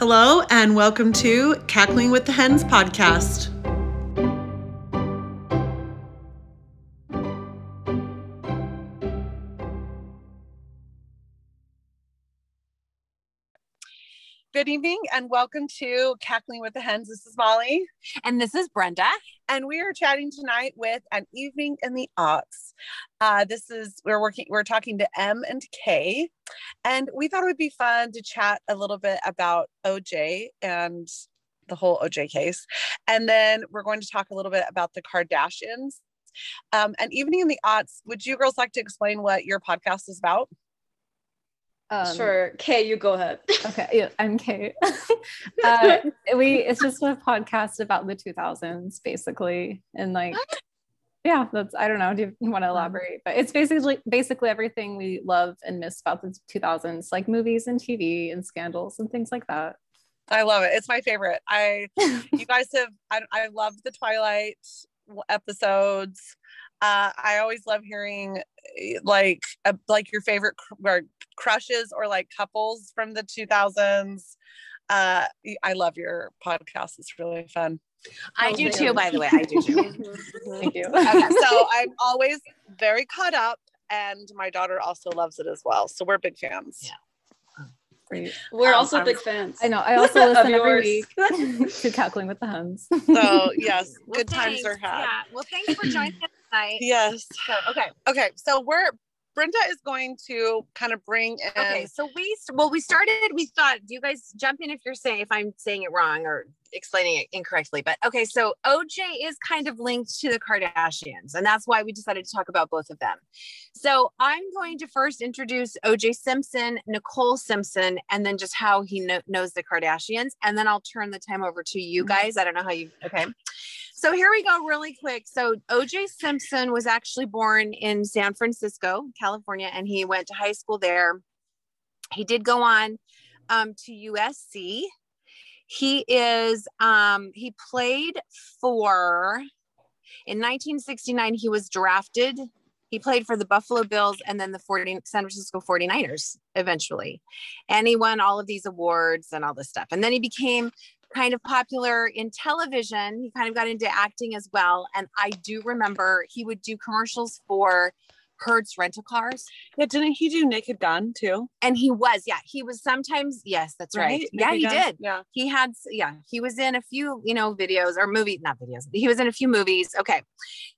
Hello, and welcome to Cackling with the Hens podcast. Good evening and welcome to Cackling with the Hens. This is Molly. And this is Brenda. And we are chatting tonight with an evening in the Aughts. Uh, this is we're working we're talking to M and K. And we thought it would be fun to chat a little bit about OJ and the whole OJ case. And then we're going to talk a little bit about the Kardashians. Um, and evening in the Aughts, would you girls like to explain what your podcast is about? Um, sure. Kay, you go ahead. Okay. Yeah, I'm Kay. uh, we it's just a podcast about the 2000s, basically, and like, yeah, that's I don't know. Do you want to elaborate? But it's basically basically everything we love and miss about the 2000s, like movies and TV and scandals and things like that. I love it. It's my favorite. I you guys have I I love the Twilight episodes. Uh, I always love hearing eh, like uh, like your favorite cr- crushes or like couples from the 2000s. Uh, I love your podcast. It's really fun. I do too, by the way. I do too. Thank you. Okay, so I'm always very caught up, and my daughter also loves it as well. So we're big fans. Yeah. Great. We're um, also I'm, big fans. I know. I also listen every week to Cackling with the Hens. So yes, well, good thanks. times are had. Yeah. Well, thanks for joining us tonight. Yes. So, okay. Okay. So we're Brenda is going to kind of bring in. Okay, so we well we started. We thought, do you guys jump in if you're saying if I'm saying it wrong or explaining it incorrectly? But okay, so OJ is kind of linked to the Kardashians, and that's why we decided to talk about both of them. So I'm going to first introduce OJ Simpson, Nicole Simpson, and then just how he kn- knows the Kardashians, and then I'll turn the time over to you mm-hmm. guys. I don't know how you. Okay. So here we go, really quick. So OJ Simpson was actually born in San Francisco, California, and he went to high school there. He did go on um, to USC. He is um, he played for in 1969. He was drafted. He played for the Buffalo Bills and then the 40, San Francisco 49ers eventually. And he won all of these awards and all this stuff. And then he became kind of popular in television. He kind of got into acting as well. And I do remember he would do commercials for Hertz rental cars. Yeah, didn't he do Naked Gun too? And he was, yeah, he was sometimes, yes, that's right. right. Yeah, he Gun? did. Yeah. He had, yeah, he was in a few, you know, videos or movie, not videos. He was in a few movies. Okay.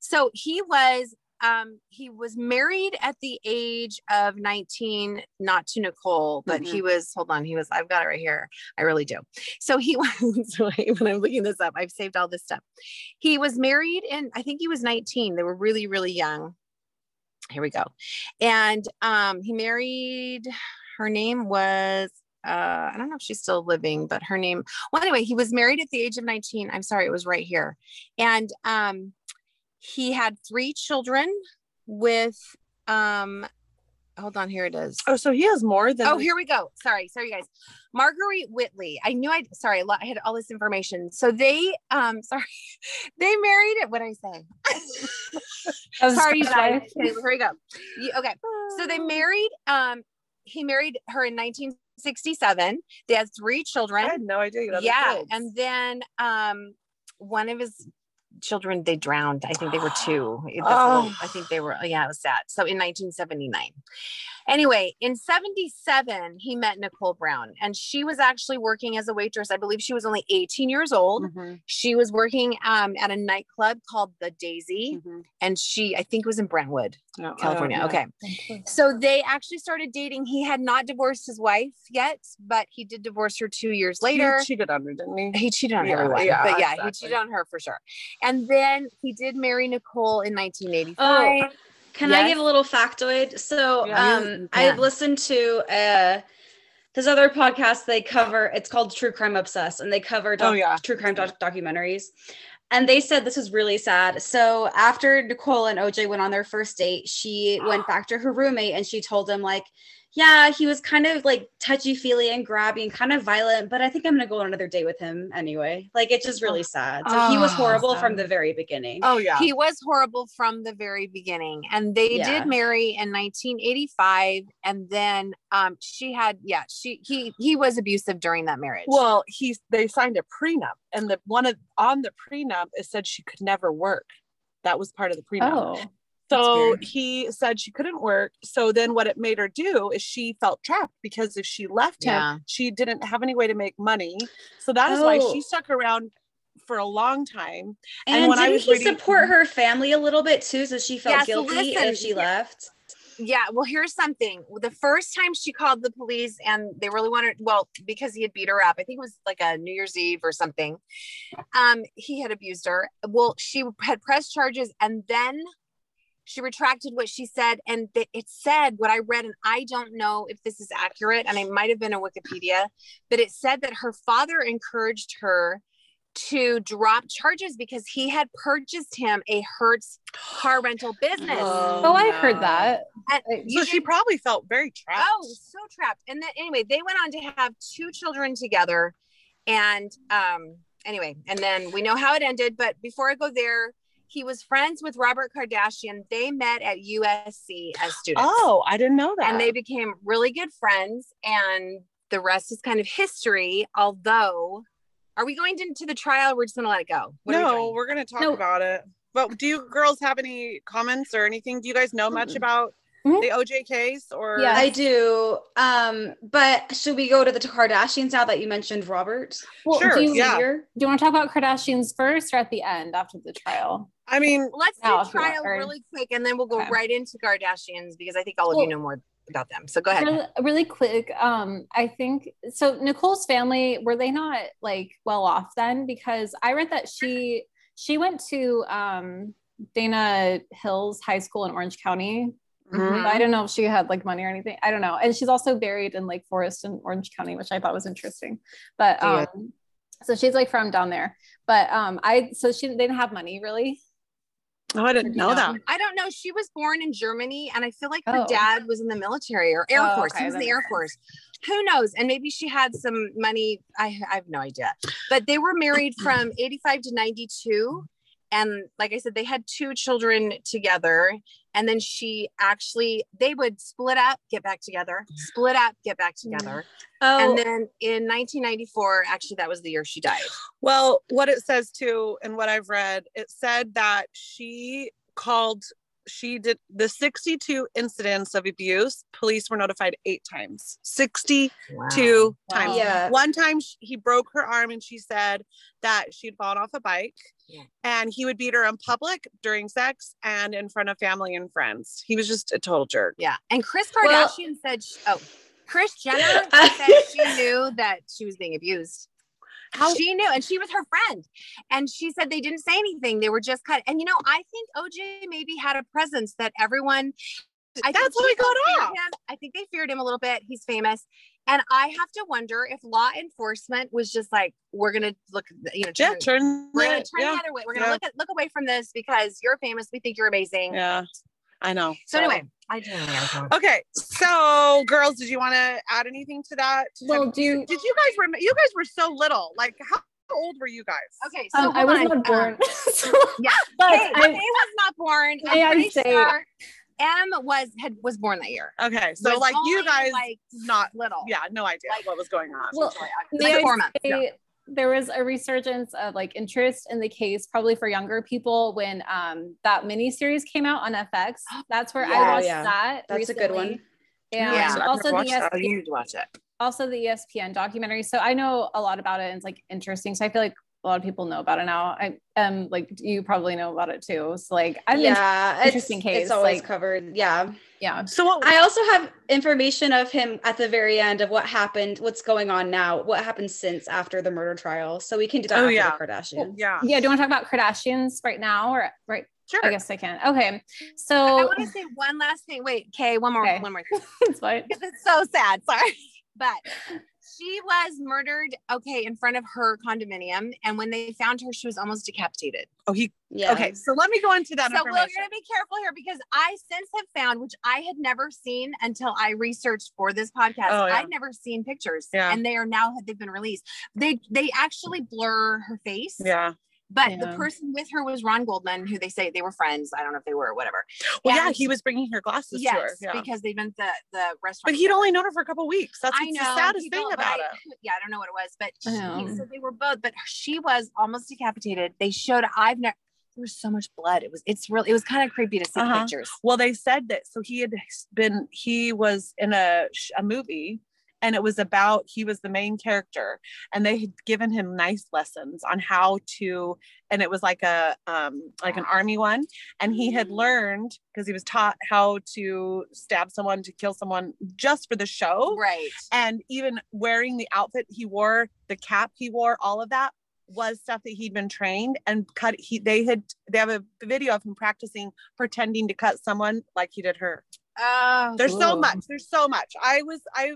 So he was um, he was married at the age of 19, not to Nicole, but mm-hmm. he was, hold on, he was, I've got it right here. I really do. So he was, when I'm looking this up, I've saved all this stuff. He was married and I think he was 19. They were really, really young. Here we go. And um, he married, her name was, uh, I don't know if she's still living, but her name, well, anyway, he was married at the age of 19. I'm sorry, it was right here. And um, he had three children with um hold on here it is. Oh so he has more than oh here we go. Sorry sorry guys. Marguerite whitley. I knew i sorry i had all this information. So they um sorry they married it what did i say sorry you guys. okay, here we go. Okay. So they married um he married her in 1967 they had three children. I had no idea yeah and then um one of his children they drowned. I think they were two. Oh. i think oh. they were yeah it was sad so in 1979 Anyway, in 77, he met Nicole Brown, and she was actually working as a waitress. I believe she was only 18 years old. Mm-hmm. She was working um, at a nightclub called the Daisy, mm-hmm. and she, I think, it was in Brentwood, oh, California. Oh, yeah. Okay. So they actually started dating. He had not divorced his wife yet, but he did divorce her two years later. He cheated on her, didn't he? He cheated on yeah, everyone. Yeah, but yeah, exactly. he cheated on her for sure. And then he did marry Nicole in 1985. Oh. Can yes. I give a little factoid? So yeah, um, I've listened to uh, this other podcast. They cover it's called True Crime Obsessed, and they cover doc- oh, yeah. true crime doc- documentaries. And they said this was really sad. So after Nicole and OJ went on their first date, she went back to her roommate and she told him like, yeah, he was kind of like touchy feely and grabby and kind of violent, but I think I'm gonna go on another date with him anyway. Like it's just really sad. So oh, he was oh, horrible from the very beginning. Oh yeah. He was horrible from the very beginning. And they yeah. did marry in 1985. And then um she had yeah, she he he was abusive during that marriage. Well, he they signed a prenup and the one of on the prenup it said she could never work. That was part of the prenup. Oh. So he said she couldn't work. So then what it made her do is she felt trapped because if she left him, yeah. she didn't have any way to make money. So that is oh. why she oh. stuck around for a long time. And, and when didn't I was he reading- support her family a little bit too? So she felt yeah, guilty so listen, if she left. Yeah, well, here's something. The first time she called the police and they really wanted, well, because he had beat her up, I think it was like a New Year's Eve or something. Um, he had abused her. Well, she had pressed charges and then she retracted what she said and it said what i read and i don't know if this is accurate and it might have been a wikipedia but it said that her father encouraged her to drop charges because he had purchased him a hertz car rental business. Oh, oh i heard that. And so she probably felt very trapped. Oh so trapped. And then anyway they went on to have two children together and um anyway and then we know how it ended but before i go there he was friends with Robert Kardashian. They met at USC as students. Oh, I didn't know that. And they became really good friends. And the rest is kind of history. Although, are we going into the trial? we're just going to let it go. What no, we are going to talk no. about it. But do you girls have any comments or anything? Do you guys know much about Mm-hmm. the OJ case or yeah. I do. Um but should we go to the Kardashians now that you mentioned Robert? Well, sure do you, yeah. do you want to talk about Kardashians first or at the end after the trial? I mean let's do trial really quick and then we'll go okay. right into Kardashians because I think all of well, you know more about them. So go ahead. really, really quick um I think so Nicole's family were they not like well off then? Because I read that she she went to um Dana Hills High School in Orange County Mm-hmm. I don't know if she had like money or anything. I don't know. And she's also buried in Lake Forest in Orange County, which I thought was interesting. But um, yeah. so she's like from down there. But um, I so she they didn't have money really. Oh, I didn't know, know that. I don't know. She was born in Germany, and I feel like her oh. dad was in the military or Air oh, Force. Okay, he was in the Air. Force. Who knows? And maybe she had some money. I, I have no idea. But they were married from 85 to 92 and like i said they had two children together and then she actually they would split up get back together split up get back mm. together. Oh. and then in 1994 actually that was the year she died. Well what it says too and what i've read it said that she called she did the 62 incidents of abuse police were notified eight times 62 wow. times yeah. one time he broke her arm and she said that she'd fallen off a bike yeah. and he would beat her in public during sex and in front of family and friends he was just a total jerk yeah and kris kardashian well, said she, oh kris jenner said she knew that she was being abused how she knew, and she was her friend. And she said they didn't say anything. They were just cut. and you know, I think OJ maybe had a presence that everyone I That's what he got off. Him. I think they feared him a little bit. He's famous. And I have to wonder if law enforcement was just like, we're gonna look, you know, turn, yeah, turn we're gonna turn yeah, the other way. We're gonna yeah. look at look away from this because you're famous. We think you're amazing. Yeah. I know. So, so anyway, I do. Okay, so girls, did you want to add anything to that? Well, do you, did you guys remember? You guys were so little. Like, how old were you guys? Okay, so um, I was not born. Um, yeah, but Kay, I, was not born. I'm pretty say, sure M was had was born that year. Okay, so like you guys, like not little. Yeah, no idea like, what was going on. Well, like four months. Yeah there was a resurgence of like interest in the case probably for younger people when um that mini series came out on FX. That's where yeah, I watched yeah. that. That's recently. a good one. And yeah. also the ESPN, you need to watch it. Also the ESPN documentary. So I know a lot about it and it's like interesting. So I feel like a lot of people know about it now. I am like you probably know about it too. So like I yeah, interesting it's, case. It's always like, covered. Yeah. Yeah. So what, I also have information of him at the very end of what happened, what's going on now, what happened since after the murder trial. So we can do that oh, yeah. Kardashians. Well, yeah. Yeah. Do you want to talk about Kardashians right now or right? Sure. I guess I can. Okay. So I want to say one last thing. Wait, Kay, one more, okay. one more thing. it's fine. It's so sad. Sorry. But she was murdered okay in front of her condominium and when they found her she was almost decapitated. Oh he yeah. okay so let me go into that so we're going to be careful here because i since have found which i had never seen until i researched for this podcast oh, yeah. i'd never seen pictures yeah. and they are now they've been released. They they actually blur her face. Yeah but yeah. the person with her was Ron Goldman, who they say they were friends. I don't know if they were or whatever. Well, and yeah, he was bringing her glasses yes, to her. Yeah. because they've been the the restaurant. But he'd only known her for a couple weeks. That's I know, the saddest thing about it. Yeah, I don't know what it was, but she, so they were both. But she was almost decapitated. They showed. I've never there was so much blood. It was it's real. It was kind of creepy to see uh-huh. pictures. Well, they said that so he had been he was in a a movie and it was about he was the main character and they had given him nice lessons on how to and it was like a um like an army one and he had mm. learned because he was taught how to stab someone to kill someone just for the show right and even wearing the outfit he wore the cap he wore all of that was stuff that he'd been trained and cut he they had they have a video of him practicing pretending to cut someone like he did her Oh, there's so much. There's so much. I was I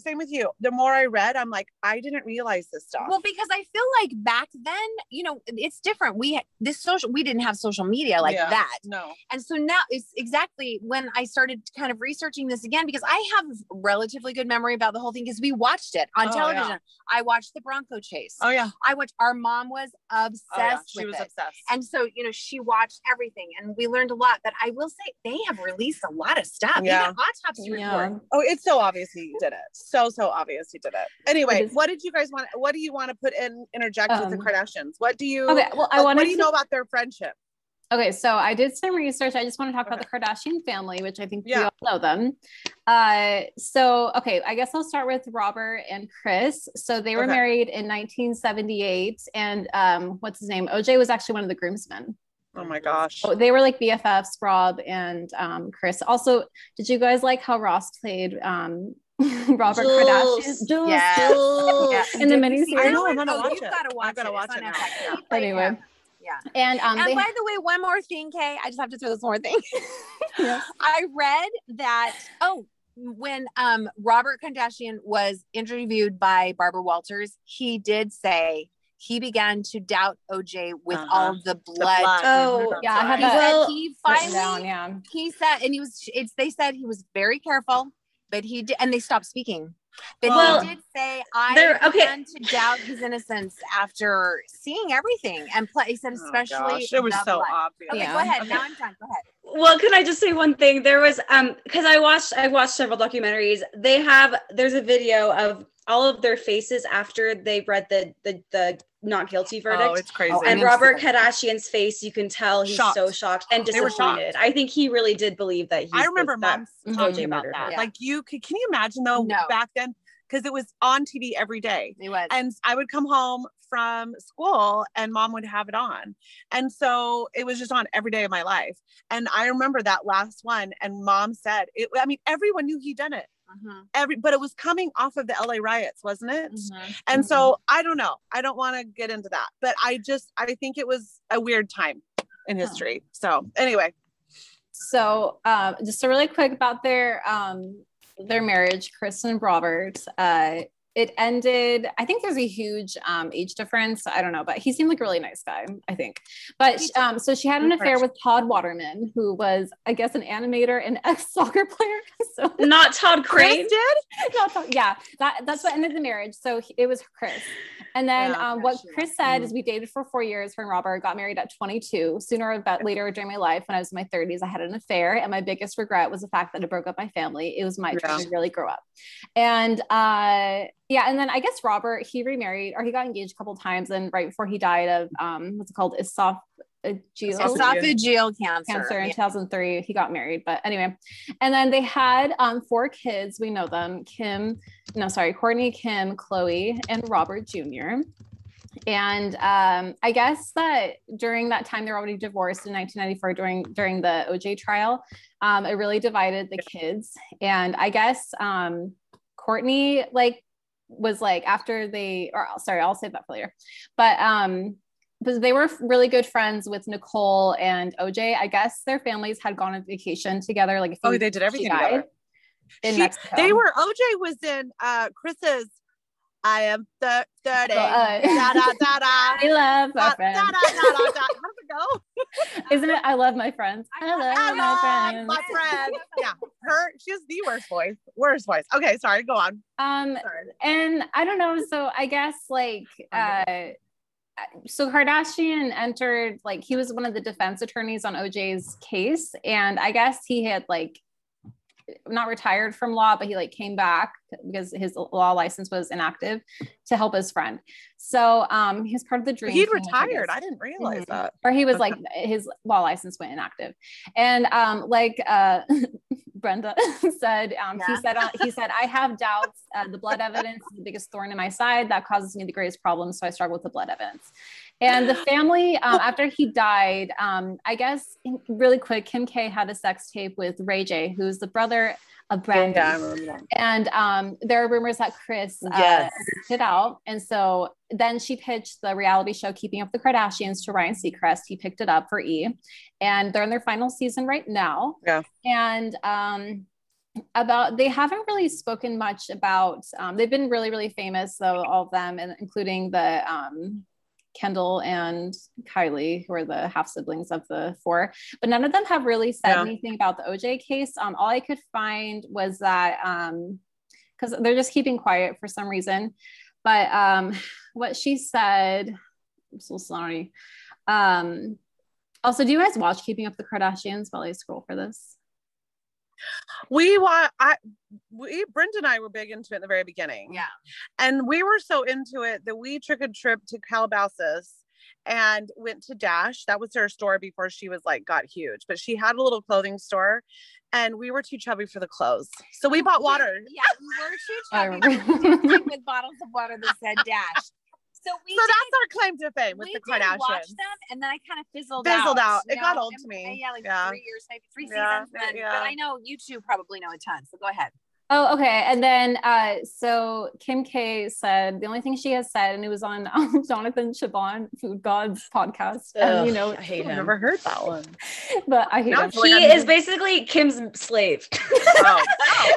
same with you. The more I read, I'm like, I didn't realize this stuff. Well, because I feel like back then, you know, it's different. We this social, we didn't have social media like yeah, that. No. And so now it's exactly when I started kind of researching this again because I have relatively good memory about the whole thing because we watched it on oh, television. Yeah. I watched the Bronco chase. Oh yeah. I watched. Our mom was obsessed. Oh, yeah. She was it. obsessed. And so you know, she watched everything, and we learned a lot. But I will say they have released a lot of stuff. Yeah. Even autopsy report. Oh, it's so obvious he did it. So so obvious he did it. Anyway, it what did you guys want? What do you want to put in interject um, with the um, Kardashians? What do you? Okay, well, I want. What do you know about their friendship? Okay, so I did some research. I just want to talk okay. about the Kardashian family, which I think yeah. we all know them. Uh, so okay, I guess I'll start with Robert and Kris. So they were okay. married in 1978, and um, what's his name? OJ was actually one of the groomsmen. Oh my gosh. Oh, they were like BFFs, Rob and um, Kris. Also, did you guys like how Ross played um, Robert Jules. Kardashian. Jules. Yes. Jules. yeah. In the miniseries. I know. I'm gonna oh, watch it. Gotta watch I gotta watch it. it now. Anyway. Yeah. And um, and by the way, one more thing, Kay. I just have to throw this one more thing. yes. I read that. Oh, when um Robert Kardashian was interviewed by Barbara Walters, he did say he began to doubt OJ with uh-huh. all the blood. The blood. Oh, yeah. I had that. He finally, down, yeah. he said, and he was. It's. They said he was very careful but he did, and they stopped speaking. But well, he did say, "I okay. began to doubt his innocence after seeing everything." And play, he said, oh, especially oh it was so blood. obvious. Okay, yeah. go ahead. Okay. Now I'm done. Go ahead. Well, can I just say one thing? There was um because I watched I watched several documentaries. They have there's a video of all of their faces after they read the the the not guilty oh, verdict. Oh, it's crazy. Oh, and Robert Kardashian's face, you can tell he's shocked. so shocked and disappointed. I think he really did believe that he. I remember mom talking about that. Yeah. Like you could, can you imagine though no. back then? Because it was on TV every day. It was. And I would come home from school and mom would have it on. And so it was just on every day of my life. And I remember that last one. And mom said, it, I mean, everyone knew he done it. Mm-hmm. Every, but it was coming off of the LA riots, wasn't it? Mm-hmm. And mm-hmm. so I don't know. I don't want to get into that, but I just I think it was a weird time in history. So anyway, so um, just a really quick about their um, their marriage, Kris and Robert. Uh, it ended i think there's a huge um, age difference i don't know but he seemed like a really nice guy i think but um, so she had an affair with todd waterman who was i guess an animator and ex soccer player so not todd crane did not todd, yeah that, that's what ended the marriage so he, it was Kris and then yeah, um, what Kris said is we dated for four years. Her and Robert got married at 22. Sooner or but later during my life, when I was in my 30s, I had an affair, and my biggest regret was the fact that it broke up my family. It was my yeah. turn to really grow up. And uh, yeah, and then I guess Robert he remarried or he got engaged a couple times, and right before he died of um, what's it called, esoph- esophageal, esophageal cancer. Cancer in yeah. 2003. He got married, but anyway. And then they had um, four kids. We know them Kim, no, sorry, Kourtney Kim, Khloe and Robert Jr. And um, I guess that during that time, they were already divorced in 1994 during during the OJ trial. Um, it really divided the kids. And I guess um, Kourtney like was like after they or sorry, I'll save that for later. But um because they were really good friends with Nicole and OJ. I guess their families had gone on vacation together. Like, oh, they did everything together. in she, Mexico. They were OJ was in uh Kris's I am th- 30. So, uh, da, da, da, da. I love my friends. Da, da, da, da, da. How does it go? Isn't it? I love my friends. I love, I my friends. My friends. Yeah. Her, she has the worst voice. Worst voice. Okay. Sorry. Go on. Um, sorry. and I don't know. So I guess like, uh, so Kardashian entered like he was one of the defense attorneys on OJ's case, and I guess he had like not retired from law, but he like came back because his law license was inactive to help his friend. So um he's part of the dream. He'd retired. I didn't realize mm-hmm. that. Or he was like his law license went inactive. And um like uh Brenda said um yeah. he said uh, he said I have doubts. Uh, the blood evidence is the biggest thorn in my side that causes me the greatest problems. So I struggle with the blood evidence. And the family, um, after he died, um, I guess really quick, Kim K had a sex tape with Ray J, who's the brother of Brandy. Yeah, and um, there are rumors that Kris uh, yes. it out. And so then she pitched the reality show Keeping Up the Kardashians to Ryan Seacrest. He picked it up for E. And they're in their final season right now. Yeah. And um, about they haven't really spoken much about um, they've been really really famous though all of them and including the um, Kendall and Kylie, who are the half siblings of the four, but none of them have really said yeah. anything about the OJ case. Um, all I could find was that because um, they're just keeping quiet for some reason. But um, what she said, I'm so sorry. Um, also, do you guys watch Keeping Up the Kardashians while I scroll for this? We want I we Brenda and I were big into it in the very beginning. Yeah. And we were so into it that we took a trip to Calabasas and went to Dash. That was her store before she was like got huge, but she had a little clothing store and we were too chubby for the clothes. So we bought water. Yeah, we were too chubby with bottles of water that said Dash. So we So did, that's our claim to fame with the Kardashians. Watch them and then I kind of fizzled, fizzled out. out. It know? got old to me. Yeah, like yeah. three years, maybe three yeah. seasons. Then, yeah. But I know you two probably know a ton. So go ahead. Oh, okay. And then, uh, so Kim K said the only thing she has said, and it was on um, Jonathan Cheban, Food Gods podcast. Ugh, and, you know, I hate him. I've never heard that one, but I hate him. He is basically Kim's slave, oh.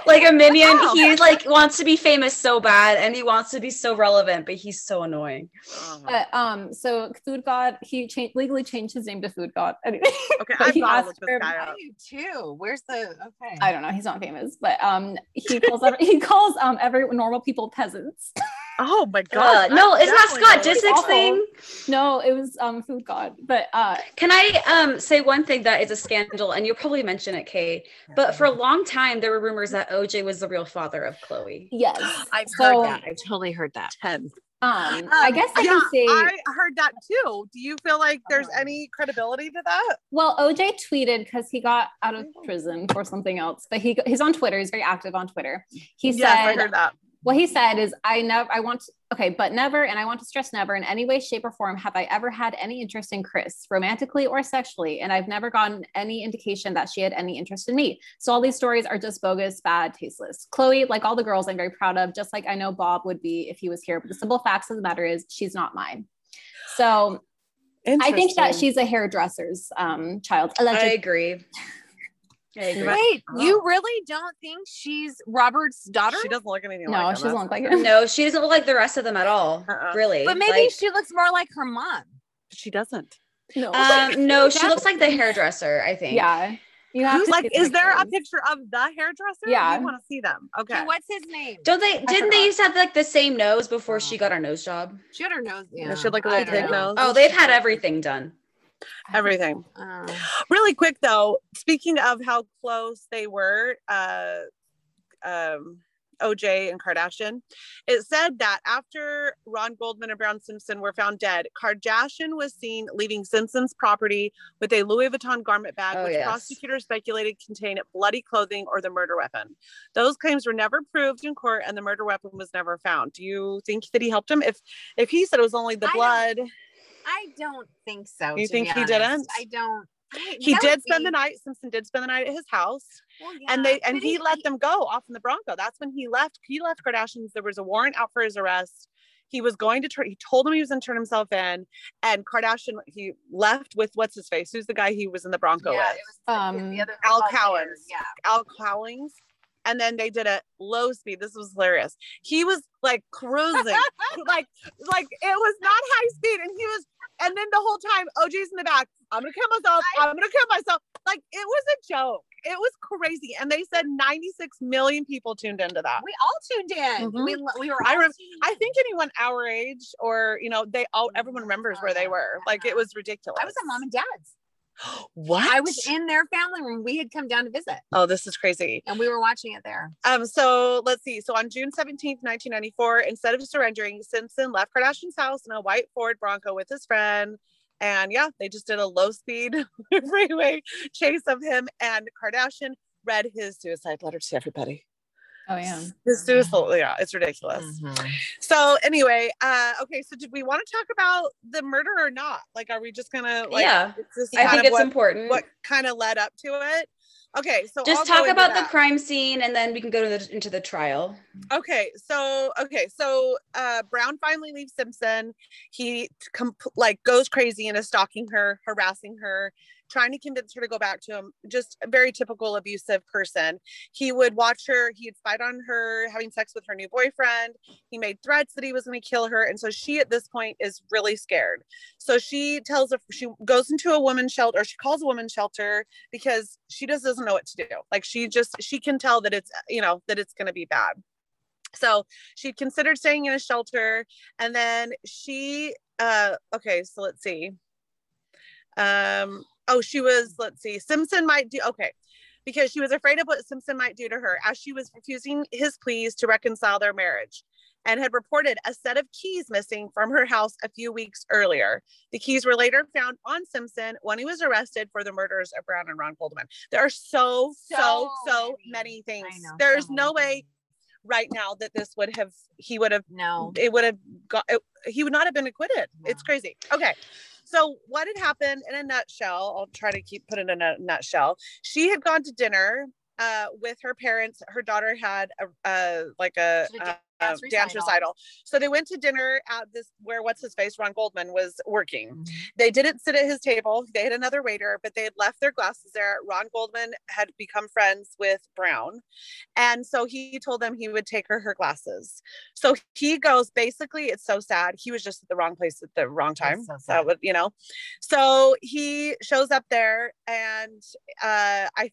like a minion. Oh. He like wants to be famous so bad, and he wants to be so relevant, but he's so annoying. Uh-huh. But um, so Food God, he changed legally changed his name to Food God. Anyway, okay, I gotta look this guy too. Where's the okay? I don't know. He's not famous, but um he calls every, he calls um every normal people peasants. Oh my god! Uh, no, it's not Scott Disick's thing. No, it was um Food God. But uh, can I um say one thing that is a scandal, and you'll probably mention it, Kay. But for a long time, there were rumors that OJ was the real father of Khloe. Yes, I've so, heard that. I've totally heard that. Ten. Um, um, I guess I yeah, can say I heard that too. Do you feel like there's any credibility to that? Well, OJ tweeted because he got out of prison for something else, but he he's on Twitter. He's very active on Twitter. He yes, said, I heard that what he said is i never i want to, okay but never and i want to stress never in any way shape or form have i ever had any interest in Kris romantically or sexually and i've never gotten any indication that she had any interest in me. So all these stories are just bogus bad tasteless. Khloe like all the girls i'm very proud of just like i know bob would be if he was here but the simple facts of the matter is she's not mine. So i think that she's a hairdresser's um, child Alleged- i agree Wait, you really don't think she's Robert's daughter? She doesn't look anything no, like she doesn't look like her. No, she doesn't look like the rest of them at all. Uh-uh. Really. But maybe like, she looks more like her mom. She doesn't. No. Um, no, she looks like the hairdresser, I think. Yeah. You have like, is there a picture of the hairdresser? Yeah, I want to see them. Okay. okay. what's his name? Don't they? Didn't they used to have like the same nose before oh. she got her nose job? She had her nose. Yeah, she had like a little pig nose. Oh, they've had everything done everything. Uh, really quick though, speaking of how close they were, uh, um, OJ and Kardashian, it said that after Ron Goldman and Brown Simpson were found dead, Kardashian was seen leaving Simpson's property with a Louis Vuitton garment bag, oh, which yes. prosecutors speculated contained bloody clothing or the murder weapon. Those claims were never proved in court, and the murder weapon was never found. Do you think that he helped him? If if he said it was only the I blood. I don't think so. You think he didn't? I don't. I, he did spend be... the night. Simpson did spend the night at his house, well, yeah, and they and he, he, let them go off in the Bronco. That's when he left. He left Kardashians. There was a warrant out for his arrest. He was going to turn. He told him he was going to turn himself in, and Kardashian. He left with what's his face? Who's the guy he was in the Bronco yeah, with? It was um, the other Al Cowlings. Yeah, Al Cowlings. And then they did a low speed. This was hilarious. He was like cruising, like like it was not high speed, and he was, and then the whole time OJ's in the back. I'm gonna kill myself. I'm gonna kill myself. Like it was a joke. It was crazy, and they said 96 million people tuned into that. We all tuned in. Mm-hmm. We, we were. I, rem- I think anyone our age, or you know, they all everyone remembers where they were. Like it was ridiculous. I was at mom and dad's. What? I was in their family room. We had come down to visit. Oh, this is crazy. And we were watching it there. Um, so let's see. So on June 17th, 1994, instead of surrendering, Simpson left Kardashian's house in a white Ford Bronco with his friend. And yeah, they just did a low speed freeway chase of him. And Kardashian read his suicide letter to everybody. Oh yeah. His suicide, yeah, it's ridiculous. Mm-hmm. So anyway, uh, okay, so did we want to talk about the murder or not? Like, are we just gonna like Yeah, I think it's what, important. What kind of led up to it? Okay, so just I'll talk about the crime scene and then we can go to the, into the trial. Okay, so okay, so uh, Brown finally leaves Simpson. He comp- like goes crazy and is stalking her, harassing her, trying to convince her to go back to him. Just a very typical abusive person. He would watch her, he'd spied on her having sex with her new boyfriend. He made threats that he was going to kill her. And so she, at this point, is really scared. So she tells her, she goes into a woman's shelter, she calls a woman's shelter because she just doesn't know what to do. Like she just, she can tell that it's, you know, that it's going to be bad. So she considered staying in a shelter. And then she, uh, okay, so let's see. Um, oh, she was, let's see, Simpson might do, okay, because she was afraid of what Simpson might do to her as she was refusing his pleas to reconcile their marriage and had reported a set of keys missing from her house a few weeks earlier. The keys were later found on Simpson when he was arrested for the murders of Brown and Ron Goldman. There are so, so, so, so many, many things. Know, There's so no way right now that this would have he would have no it would have got it, he would not have been acquitted no. it's crazy okay so what had happened in a nutshell, I'll try to keep putting in a nutshell. She had gone to dinner uh, with her parents. Her daughter had a, a like a dance, recital. dance recital. So they went to dinner at this where what's his face Ron Goldman was working. Mm-hmm. They didn't sit at his table. They had another waiter, but they had left their glasses there. Ron Goldman had become friends with Brown, and so he told them he would take her her glasses. So he goes. Basically, it's so sad. He was just at the wrong place at the wrong time. So that would you know. So he shows up there, and uh, I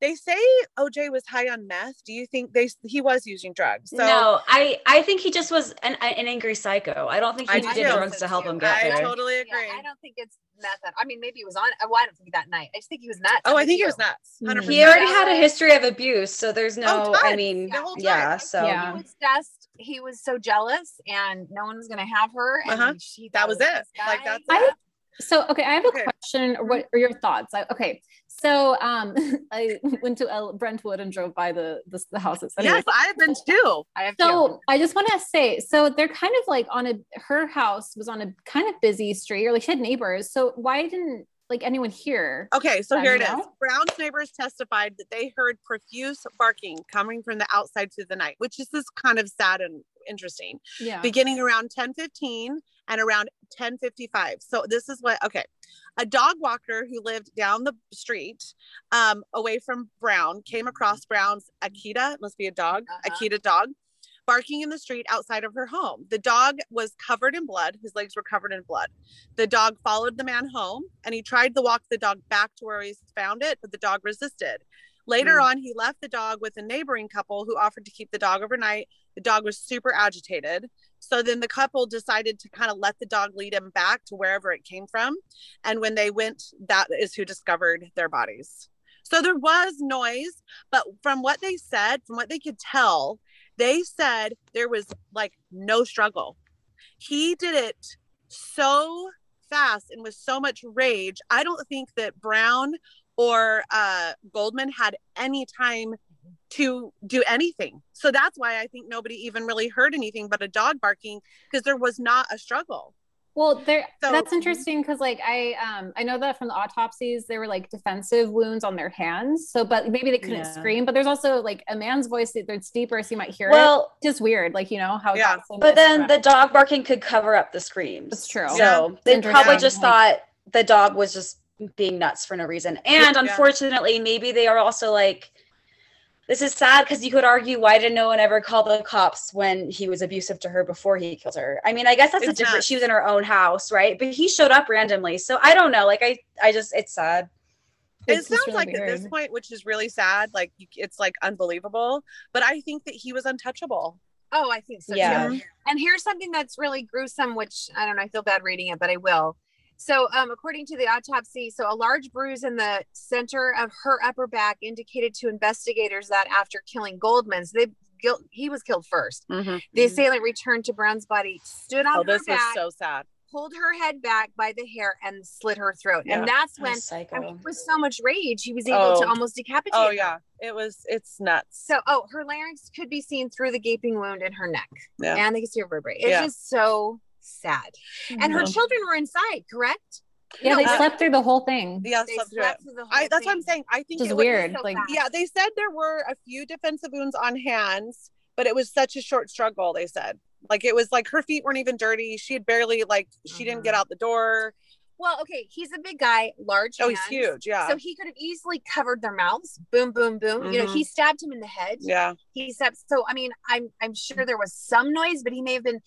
they say OJ was high on meth. Do you think they he was using drugs? So, no, I I think he just was an, an angry psycho. I don't think he I did drugs to help him get I there. I totally agree. Yeah, I don't think it's meth. I mean, maybe he was on. Well, I don't think that night. I just think he was nuts. Oh, I think he was nuts. 100%. Mm-hmm. He already had a history of abuse, so there's no. Oh, I mean, yeah. yeah so yeah. he was just he was so jealous, and no one was gonna have her. And uh-huh. she that was it. Like that's. I, so okay, I have a okay. question. What are your thoughts? I, okay, so um, I went to El- Brentwood and drove by the the, the houses. Yes, I've been too. I have. So. I just want to say, so they're kind of like on a her house was on a kind of busy street, or like she had neighbors. So why didn't like anyone here? Okay, so here it know? is. Brown's neighbors testified that they heard profuse barking coming from the outside through the night, which is this kind of sad and interesting. Yeah. Beginning around 10 15 and around 10 55. So this is what okay a dog walker who lived down the street um, away from Brown came across Brown's Akita, must be a dog, uh-huh. Akita dog, barking in the street outside of her home. The dog was covered in blood. His legs were covered in blood. The dog followed the man home and he tried to walk the dog back to where he found it, but the dog resisted. Later mm. on, he left the dog with a neighboring couple who offered to keep the dog overnight. The dog was super agitated. So then the couple decided to kind of let the dog lead him back to wherever it came from. And when they went, that is who discovered their bodies. So there was noise, but from what they said, from what they could tell, they said there was like no struggle. He did it so fast and with so much rage. I don't think that Brown or uh, Goldman had any time to do anything. So that's why I think nobody even really heard anything but a dog barking because there was not a struggle. Well, there so, that's interesting because like I um I know that from the autopsies there were like defensive wounds on their hands. So but maybe they couldn't yeah. scream, but there's also like a man's voice that's deeper so you might hear it. well, it. Just weird, like you know how yeah. But then the dog barking could cover up the screams. That's true. So yeah. they probably just thought the dog was just being nuts for no reason. And unfortunately, maybe they are also like this is sad because you could argue why did no one ever call the cops when he was abusive to her before he killed her? I mean, I guess that's it's a different. Not. She was in her own house, right? But he showed up randomly, so I don't know. Like I, I just it's sad. It sounds really like weird. at this point, which is really sad. Like it's like unbelievable, but I think that he was untouchable. Oh, I think so yeah. too. And here's something that's really gruesome, which I don't know. I feel bad reading it, but I will. So, um, according to the autopsy, so a large bruise in the center of her upper back indicated to investigators that after killing Goldman's, they guilt he was killed 1st mm-hmm. The assailant returned to Brown's body, stood on oh, her this back, was so sad. Pulled her head back by the hair and slit her throat, yeah. and that's when I mean, with so much rage he was able oh. to almost decapitate. Her. Oh yeah, it was. It's nuts. So, oh, her larynx could be seen through the gaping wound in her neck, yeah. and they could see her vertebrae. It's yeah. just so sad. And her children were inside, correct? Yeah, no, they uh, slept through the whole thing. Yeah, slept through it. Through I, that's thing. what I'm saying. I think it's weird. So like, yeah, they said there were a few defensive wounds on hands, but it was such a short struggle. They said, like, it was like her feet weren't even dirty. She had barely, like, she uh-huh. didn't get out the door. Well, okay, he's a big guy, large. Oh, hands, he's huge. Yeah. So he could have easily covered their mouths. Boom, boom, boom. Mm-hmm. You know, he mm-hmm. stabbed him in the head. Yeah. He stabbed. So I mean, I'm I'm sure there was some noise, but he may have been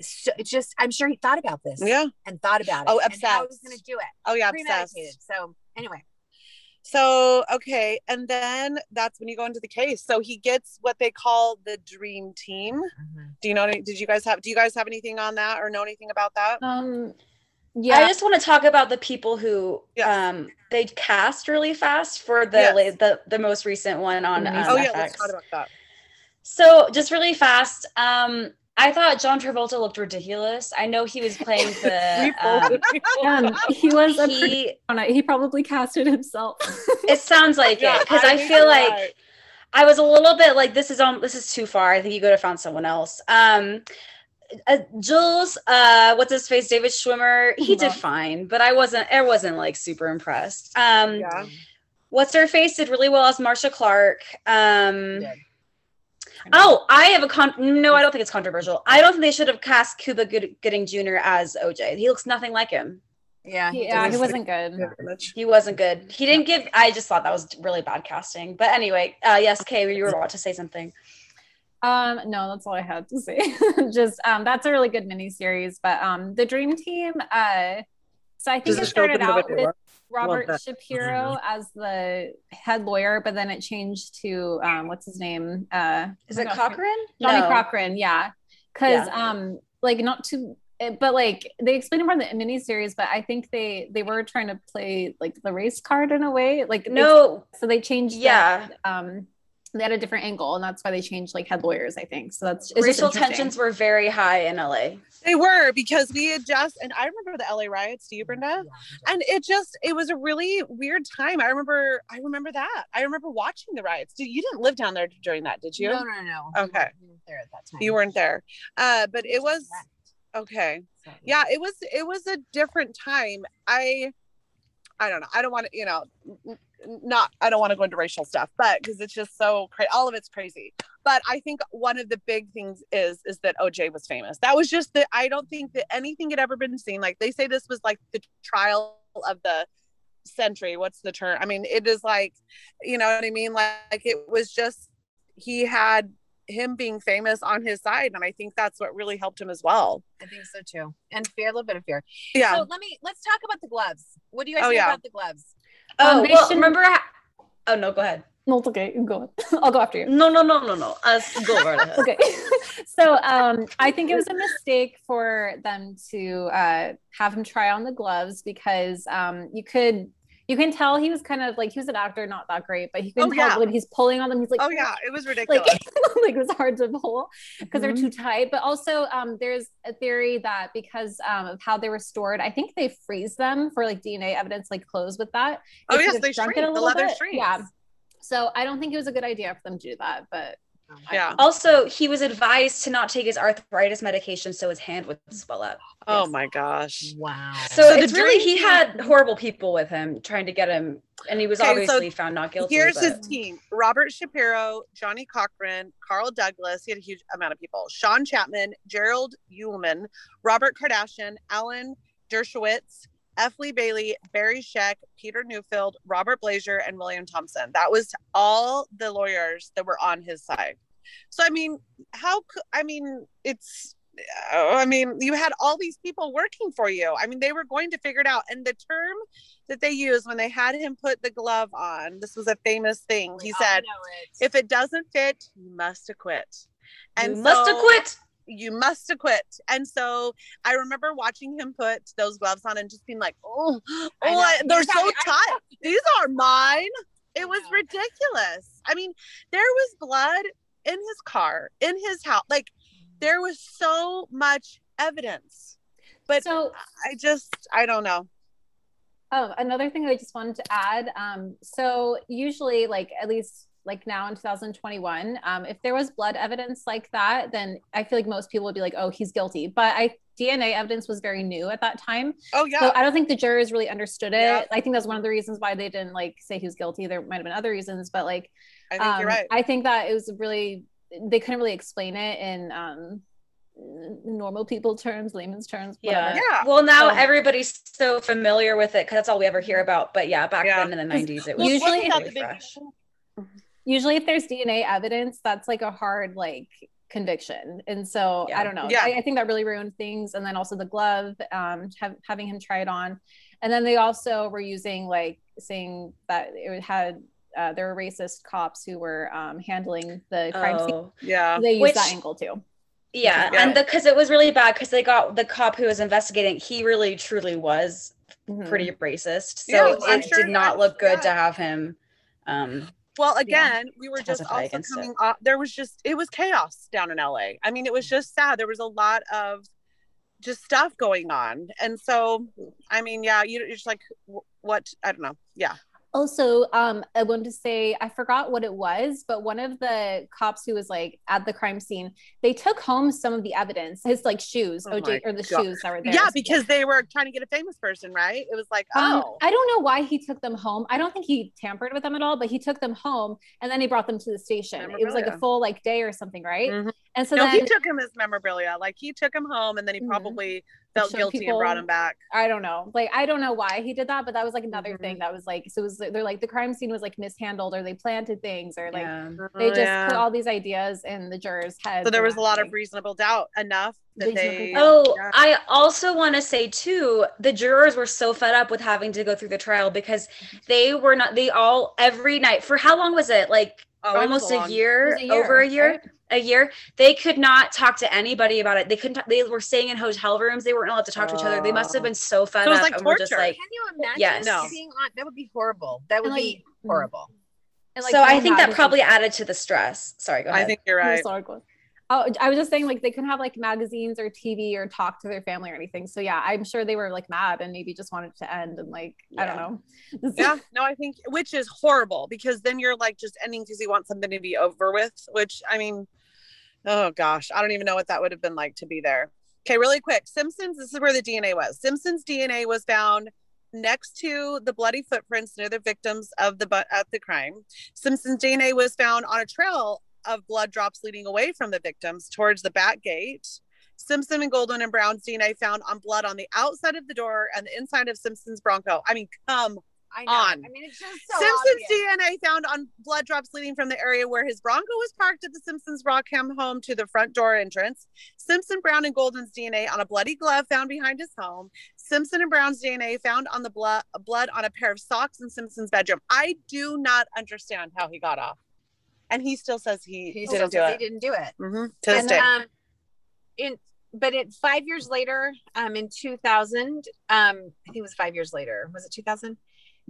so just I'm sure he thought about this. Yeah. And thought about it. Oh, obsessed. And how he was gonna do it. Oh yeah, obsessed. So anyway. So okay, and then that's when you go into the case. So he gets what they call the dream team. Mm-hmm. Do you know? Any, did you guys have? Do you guys have anything on that or know anything about that? Um, yeah. I just want to talk about the people who yes. um they cast really fast for the yes. the the most recent one on. Um, oh yeah, let's talk about that. So just really fast. Um, I thought John Travolta looked ridiculous. I know he was playing the. um, um, he was a he, he probably casted himself. it sounds like yeah, it because I, I feel like right. I was a little bit like this is on this is too far. I think you could have found someone else. Um, uh, Jules, uh, what's his face? David Schwimmer. He did uh-huh. fine, but I wasn't. I wasn't like super impressed. Um, yeah. What's her face did really well as Marcia Clark. Um, Oh, I have a con. No, I don't think it's controversial. I don't think they should have cast Cuba Good- Gooding Jr. as OJ. He looks nothing like him. Yeah, he, yeah, he wasn't good. He wasn't good. He didn't give. I just thought that was really bad casting. But anyway, uh, yes, Kay, you were about to say something. Um, no, that's all I had to say. just um, that's a really good mini series. But um, the Dream Team. Uh, so I think Does it started out with Robert Shapiro as the head lawyer, but then it changed to um, what's his name? Uh, Is it Cochran? Johnnie no. Cochran, yeah. Because yeah. um, like not to, eh, but like they explained it more in the mini series, but I think they they were trying to play like the race card in a way, like no. So they changed. Yeah. That, um, they had a different angle and that's why they changed like head lawyers i think. So that's racial tensions were very high in la they were because we had just and i remember the la riots do you brenda? And it just it was a really weird time. I remember i remember that. I remember watching the riots. Did, you didn't live down there during that did you? No no no okay. you weren't there at that time. You weren't there. Uh but it was okay. Yeah it was it was a different time. I i don't know. I don't want to you know not i don't want to go into racial stuff but because it's just so crazy all of it's crazy. But i think one of the big things is is that oj was famous. That was just that i don't think that anything had ever been seen. Like they say this was like the trial of the century. What's the term? I mean it is like you know what i mean? Like, like it was just he had him being famous on his side and i think that's what really helped him as well i think so too and fear a little bit of fear yeah so let me let's talk about the gloves what do you guys oh, think yeah. about the gloves Oh, well, remember? oh no, go ahead. No, it's okay. Go. Ahead. I'll go after you. No, no, no, no, no. Uh, go right ahead. okay. so um, I think it was a mistake for them to uh, have him try on the gloves because um, you could you can tell he was kind of like he was an actor, not that great, but you can oh, tell yeah. when he's pulling on them, he's like, oh yeah, it was ridiculous. Like, like it was hard to pull because mm-hmm. they're too tight. But also, um, there's a theory that because um, of how they were stored, I think they freeze them for like DNA evidence, like clothes with that. Oh yes, they shrink it a the leather bit. Yeah. So I don't think it was a good idea for them to do that, but yeah. Also, he was advised to not take his arthritis medication so his hand would swell up. Oh yes. my gosh. Wow. So, so it's really he had horrible people with him trying to get him and he was okay, obviously so found not guilty. Here's but... his team. Robert Shapiro, Johnnie Cochran, Carl Douglas, he had a huge amount of people. Shawn Chapman, Gerald Uelmen, Robert Kardashian, Alan Dershowitz, F. Lee Bailey, Barry Scheck, Peter Neufeld, Robert Blasier, and William Thompson. That was all the lawyers that were on his side. So I mean, how could I mean it's uh, I mean, you had all these people working for you. I mean, they were going to figure it out. And the term that they used when they had him put the glove on, this was a famous thing. He said, it. if it doesn't fit, you must acquit. And you so, must acquit. You must acquit. And so I remember watching him put those gloves on and just being like, oh, oh they're so tight. These are mine. It was ridiculous. I mean, there was blood in his car, in his house. Like, there was so much evidence but so i just i don't know oh another thing i just wanted to add um so usually like at least like now in 2021 um, if there was blood evidence like that then i feel like most people would be like oh he's guilty but i dna evidence was very new at that time oh yeah so i don't think the jurors really understood it yeah. i think that's one of the reasons why they didn't like say he was guilty there might have been other reasons but like i think um, you're right i think that it was really they couldn't really explain it in um, normal people terms, layman's terms. Whatever. Yeah. yeah. Well, now um, everybody's so familiar with it because that's all we ever hear about. But yeah, back yeah. then in the 90s, it was usually really fresh. Usually, if there's DNA evidence, that's like a hard like conviction. And so yeah. I don't know. Yeah. I, I, think that really ruined things. And then also the glove, um, have, having him try it on. And then they also were using like saying that it had uh, there were racist cops who were um, handling the crime oh, scene. Yeah, they used Which, that angle too. Yeah, yeah. and because it was really bad because they got the cop who was investigating. He really truly was mm-hmm. pretty racist, so yeah, it sure did not look good yeah. to have him. Um, well, again, we were just also coming off. There was just it was chaos down in LA. I mean, it was just sad. There was a lot of just stuff going on, and so I mean, yeah, you, you're just like, what? I don't know. Yeah, also um i wanted to say i forgot what it was but one of the cops who was like at the crime scene they took home some of the evidence his like shoes oh oj or the God. shoes that were there. Yeah because they were trying to get a famous person right? It was like um, oh. I don't know why he took them home. I don't think he tampered with them at all but he took them home and then he brought them to the station. It was like a full like day or something right? Mm-hmm. and so no, then he took him as memorabilia. Like he took him home and then he mm-hmm. probably felt guilty people, and brought him back. I don't know. Like I don't know why he did that, but that was like another mm-hmm. thing that was like so it was they're like the crime scene was like mishandled or they planted things or like yeah. they just yeah. put all these ideas in the jurors' heads. So there was a lot like, of reasonable doubt enough they Oh, yeah. I also want to say too, the jurors were so fed up with having to go through the trial because they were not they all every night for how long was it? Like oh, almost a, a, year, a, year, over a year. Right? a year they could not talk to anybody about it they couldn't they were staying in hotel rooms they weren't allowed to talk to each other they must have been so fed so it was like torture. just like can you imagine yes. no. being on that would be horrible that would like, be horrible and like, so i think that probably added to the stress sorry go ahead i think you're right Oh, I was just saying, like they couldn't have like magazines or TV or talk to their family or anything. So yeah, I'm sure they were like mad and maybe just wanted to end and like yeah. I don't know. yeah, no, I think which is horrible because then you're like just ending because you want something to be over with. Which I mean, oh gosh, I don't even know what that would have been like to be there. Okay, really quick. Simpsons, this is where the DNA was. Simpsons DNA was found next to the bloody footprints near the victims of the but at the crime. Simpsons DNA was found on a trail of blood drops leading away from the victims towards the back gate. Simpson and Goldman and Brown's DNA found on blood on the outside of the door and the inside of Simpson's Bronco. I mean, come I know. On. I mean, it's just so Simpson's obvious. DNA found on blood drops leading from the area where his Bronco was parked at the Simpsons Rockham home to the front door entrance. Simpson, Brown, and Golden's DNA on a bloody glove found behind his home. Simpson and Brown's DNA found on the blood blood on a pair of socks in Simpson's bedroom. I do not understand how he got off, and he still says he, he didn't do it. He didn't do it. Mm-hmm. To this and, day. Um, in but it five years later, um, in 2000, um, I think it was five years later. Was it 2000?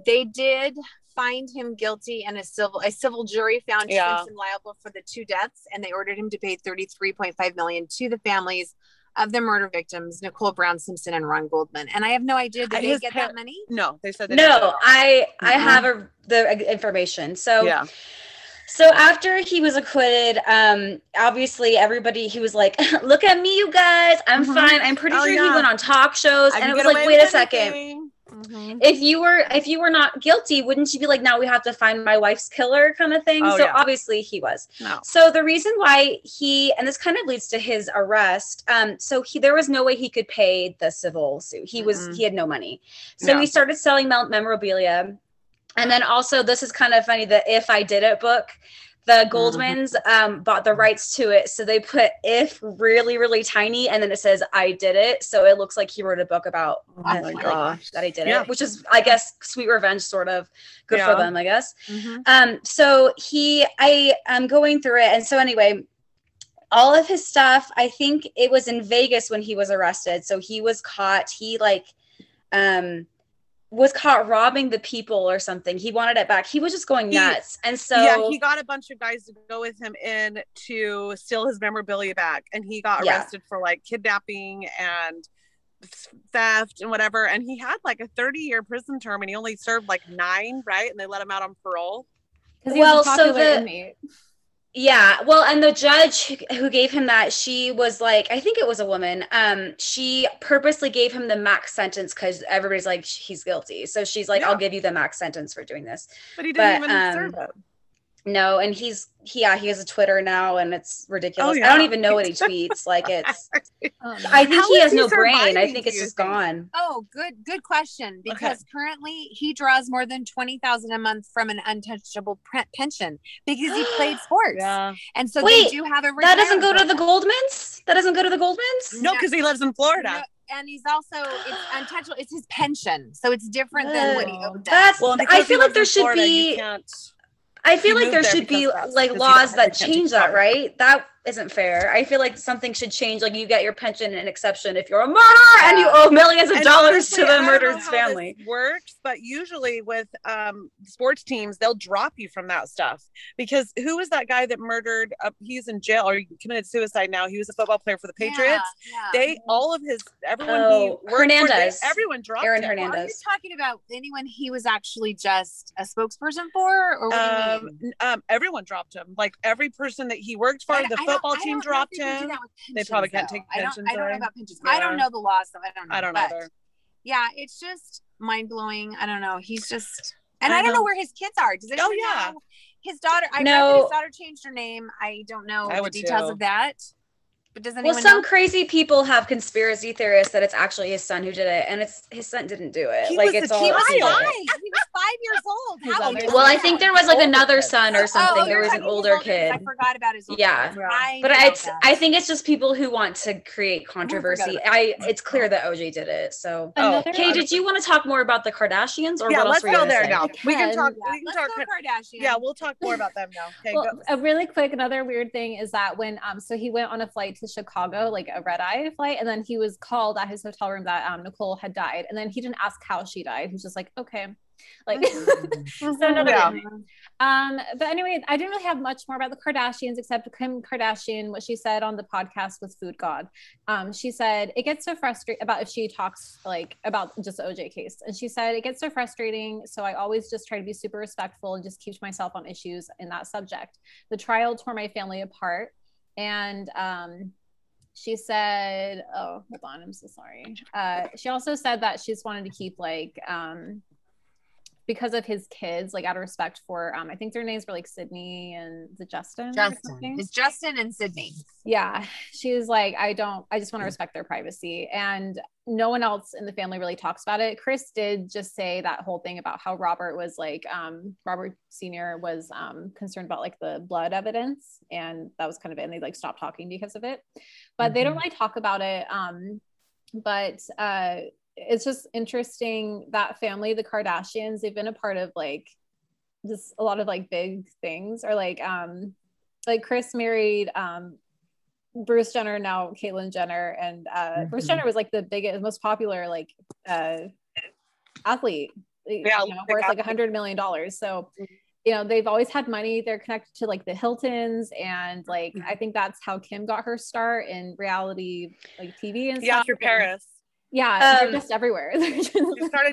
they did find him guilty and a civil a civil jury found yeah. Simpson liable for the two deaths and they ordered him to pay 33.5 million to the families of the murder victims Nicole Brown Simpson and Ron Goldman and I have no idea did they get pa- that money no they said they no I I mm-hmm. have a, the information so yeah so after he was acquitted, um, obviously everybody he was like, "Look at me, you guys! I'm mm-hmm. fine." I'm pretty oh, sure yeah. he went on talk shows, I and it was like, "Wait a second, Mm-hmm. If you were if you were not guilty, wouldn't you be like, now we have to find my wife's killer kind of thing? Oh, so yeah. obviously he was. No. So the reason why he and this kind of leads to his arrest. Um, so he there was no way he could pay the civil suit. He was mm-hmm. he had no money. So he started selling memorabilia. And then also this is kind of funny, the if I did it book the mm-hmm. Goldmans um, bought the rights to it, so they put "if" really, really tiny, and then it says "I did it," so it looks like he wrote a book about oh my like, gosh that I did yeah. it, which is, I guess, sweet revenge, sort of good yeah. for them, I guess. Mm-hmm. Um, so he, I am going through it, and so anyway, all of his stuff. I think it was in Vegas when he was arrested, so he was caught. He like, um was caught robbing the people or something. He wanted it back. He was just going nuts. He, and so Yeah, he got a bunch of guys to go with him in to steal his memorabilia back and he got arrested yeah. for like kidnapping and theft and whatever and he had like a 30 year prison term and he only served like 9, right? And they let him out on parole. Cuz he well, was a popular so the, inmate. Yeah, well, and the judge who gave him that, she was like, I think it was a woman. Um, she purposely gave him the max sentence because everybody's like, he's guilty. So she's like, yeah. I'll give you the max sentence for doing this. But he didn't but, even um, serve it. No, and he's yeah, he has a Twitter now, and it's ridiculous. Oh, yeah. I don't even know what he tweets. Like it's, um, I think he has no brain. I think it's just think? gone. Oh, good, good question. Because okay. currently he draws more than twenty thousand a month from an untouchable pension because he played sports. Yeah. And so Wait, they do have a that doesn't go to the Goldmans. That doesn't go to the Goldmans. No, because he lives in Florida. No, and he's also it's untouchable. It's his pension, so it's different than what he owed. That's well, I feel like there should Florida, be. I feel like there should be like laws that change that, right? That isn't fair. I feel like something should change. Like you get your pension and exception if you're a murderer yeah. and you owe millions of and dollars to the murdered's family. works, but usually with um, sports teams, they'll drop you from that stuff because who was that guy that murdered? Uh, he's in jail or he committed suicide now. He was a football player for the Patriots. Yeah, yeah. They all of his everyone oh, he Hernandez. For, they, everyone dropped Aaron him. Hernandez. Are you talking about anyone he was actually just a spokesperson for, or um, um, everyone dropped him. Like every person that he worked for, I, the I football team dropped him. They probably can't take pensions. I don't, I don't know about pensions. Yeah. I don't know the law stuff. I don't know. I don't know either. Yeah, it's just mind blowing. I don't know. He's just, and I, I don't know. know. where his kids are. Does anyone oh, yeah. know? His daughter. I know his daughter changed her name. I don't know I the details too. of that. But does anyone well, some know? crazy people have conspiracy theorists that it's actually his son who did it, and it's his son didn't do it. He like it's all. He was five. he was five years old. How old well, I think there was like another son or something. Oh, there was an older kid. I forgot about his. yeah, I but it's. I think it's just people who want to create controversy. I. It's clear that OJ did it. So, oh. Kay, did you want to talk more about the Kardashians, or yeah, what let's else go there now. We can talk. Yeah, we can talk about Kardashians. Yeah, we'll talk more about them now. Okay, well, a really quick another weird thing is that when um so he went on a flight to Chicago like like a red eye flight. And then he was called at his hotel room that um, Nicole had died. And then he didn't ask how she died. He's just like, okay. Like, so no, yeah. Um, but anyway, I didn't really have much more about the Kardashians except Kim Kardashian, what she said on the podcast with Food God. Um, she said it gets so frustrating about if she talks like about just the OJ case. And she said it gets so frustrating. So I always just try to be super respectful and just keep myself on issues in that subject. The trial tore my family apart. And um, she said, oh, hold on, I'm so sorry. Uh, she also said that she's wanted to keep like um, because of his kids, like out of respect for um, I think their names were like Sydney and the Justin. Justin. It's Justin and Sydney. Yeah. She was like, I don't, I just want to respect their privacy. And no one else in the family really talks about it. Kris did just say that whole thing about how Robert was like, um, Robert Sr. was um, concerned about like the blood evidence. And that was kind of it. And they like stopped talking because of it. But mm-hmm. they don't mm-hmm. really talk about it. Um, but uh, it's just interesting that family, the Kardashians, they've been a part of like just a lot of like big things or like um like Kris married um Bruce Jenner now Caitlyn Jenner and uh mm-hmm. Bruce Jenner was like the biggest most popular like uh athlete yeah you know, worth like a hundred million dollars so mm-hmm. you know they've always had money they're connected to like the Hiltons and like mm-hmm. I think that's how Kim got her start in reality like TV and yeah, stuff after Paris yeah, um, they're just everywhere.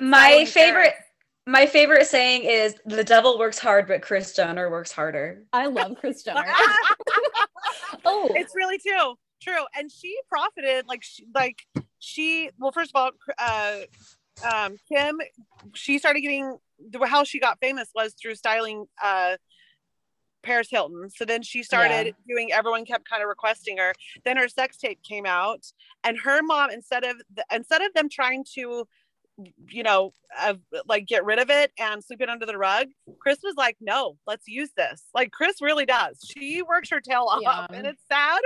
my favorite my favorite saying is the devil works hard, but Kris Jenner works harder. I love Kris Jenner. oh, it's really too true. And she profited like she like she well, first of all, uh um, Kim, she started getting the how she got famous was through styling uh, Paris Hilton. So then she started yeah. doing. Everyone kept kind of requesting her. Then her sex tape came out, and her mom instead of the, instead of them trying to you know, uh, like get rid of it and sweep it under the rug. Kris was like, no, let's use this. Like Kris really does. She works her tail off yeah. and it's sad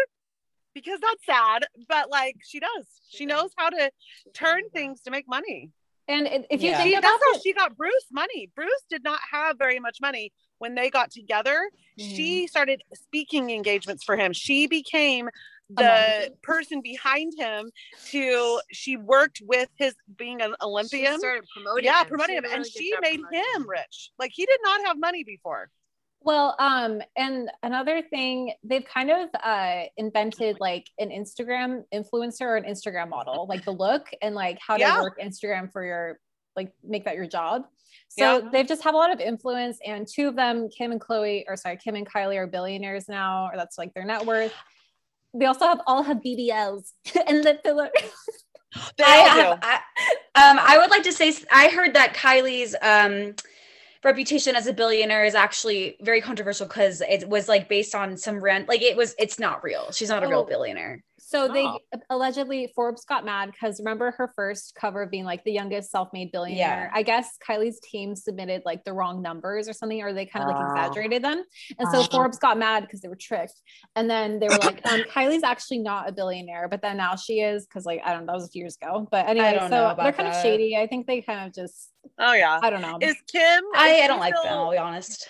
because that's sad, but like she does. She knows how to turn things to make money. And if you yeah. think about that's how she got Bruce money. Bruce did not have very much money when they got together. Mm-hmm. She started speaking engagements for him. She became the person behind him to she worked with his being an Olympian. She started promoting yeah, him. promoting him, and she made him rich. Like he did not have money before. Well, um, and another thing, they've kind of uh, invented like an Instagram influencer or an Instagram model, like the look and like how yeah. to work Instagram for your like make that your job. So yeah. they've just have a lot of influence, and two of them, Kim and Khloe, or sorry, Kim and Kylie, are billionaires now, or that's like their net worth they also have all have BBLs and lip filler. they I, have, I, um, I would like to say I heard that Kylie's um, reputation as a billionaire is actually very controversial because it was like based on some rent. Like it was, it's not real. She's not a oh. real billionaire. So oh. they allegedly Forbes got mad because remember her first cover being like the youngest self-made billionaire. Yeah. I guess Kylie's team submitted like the wrong numbers or something, or they kind of like oh. exaggerated them. And so Forbes got mad because they were tricked. And then they were like, um, Kylie's actually not a billionaire, but then now she is because like I don't know, that was a few years ago. But anyway, so they're kind that. of shady. I think they kind of just Oh yeah. I don't know. Is Kim? I, I don't like them, I'll be honest.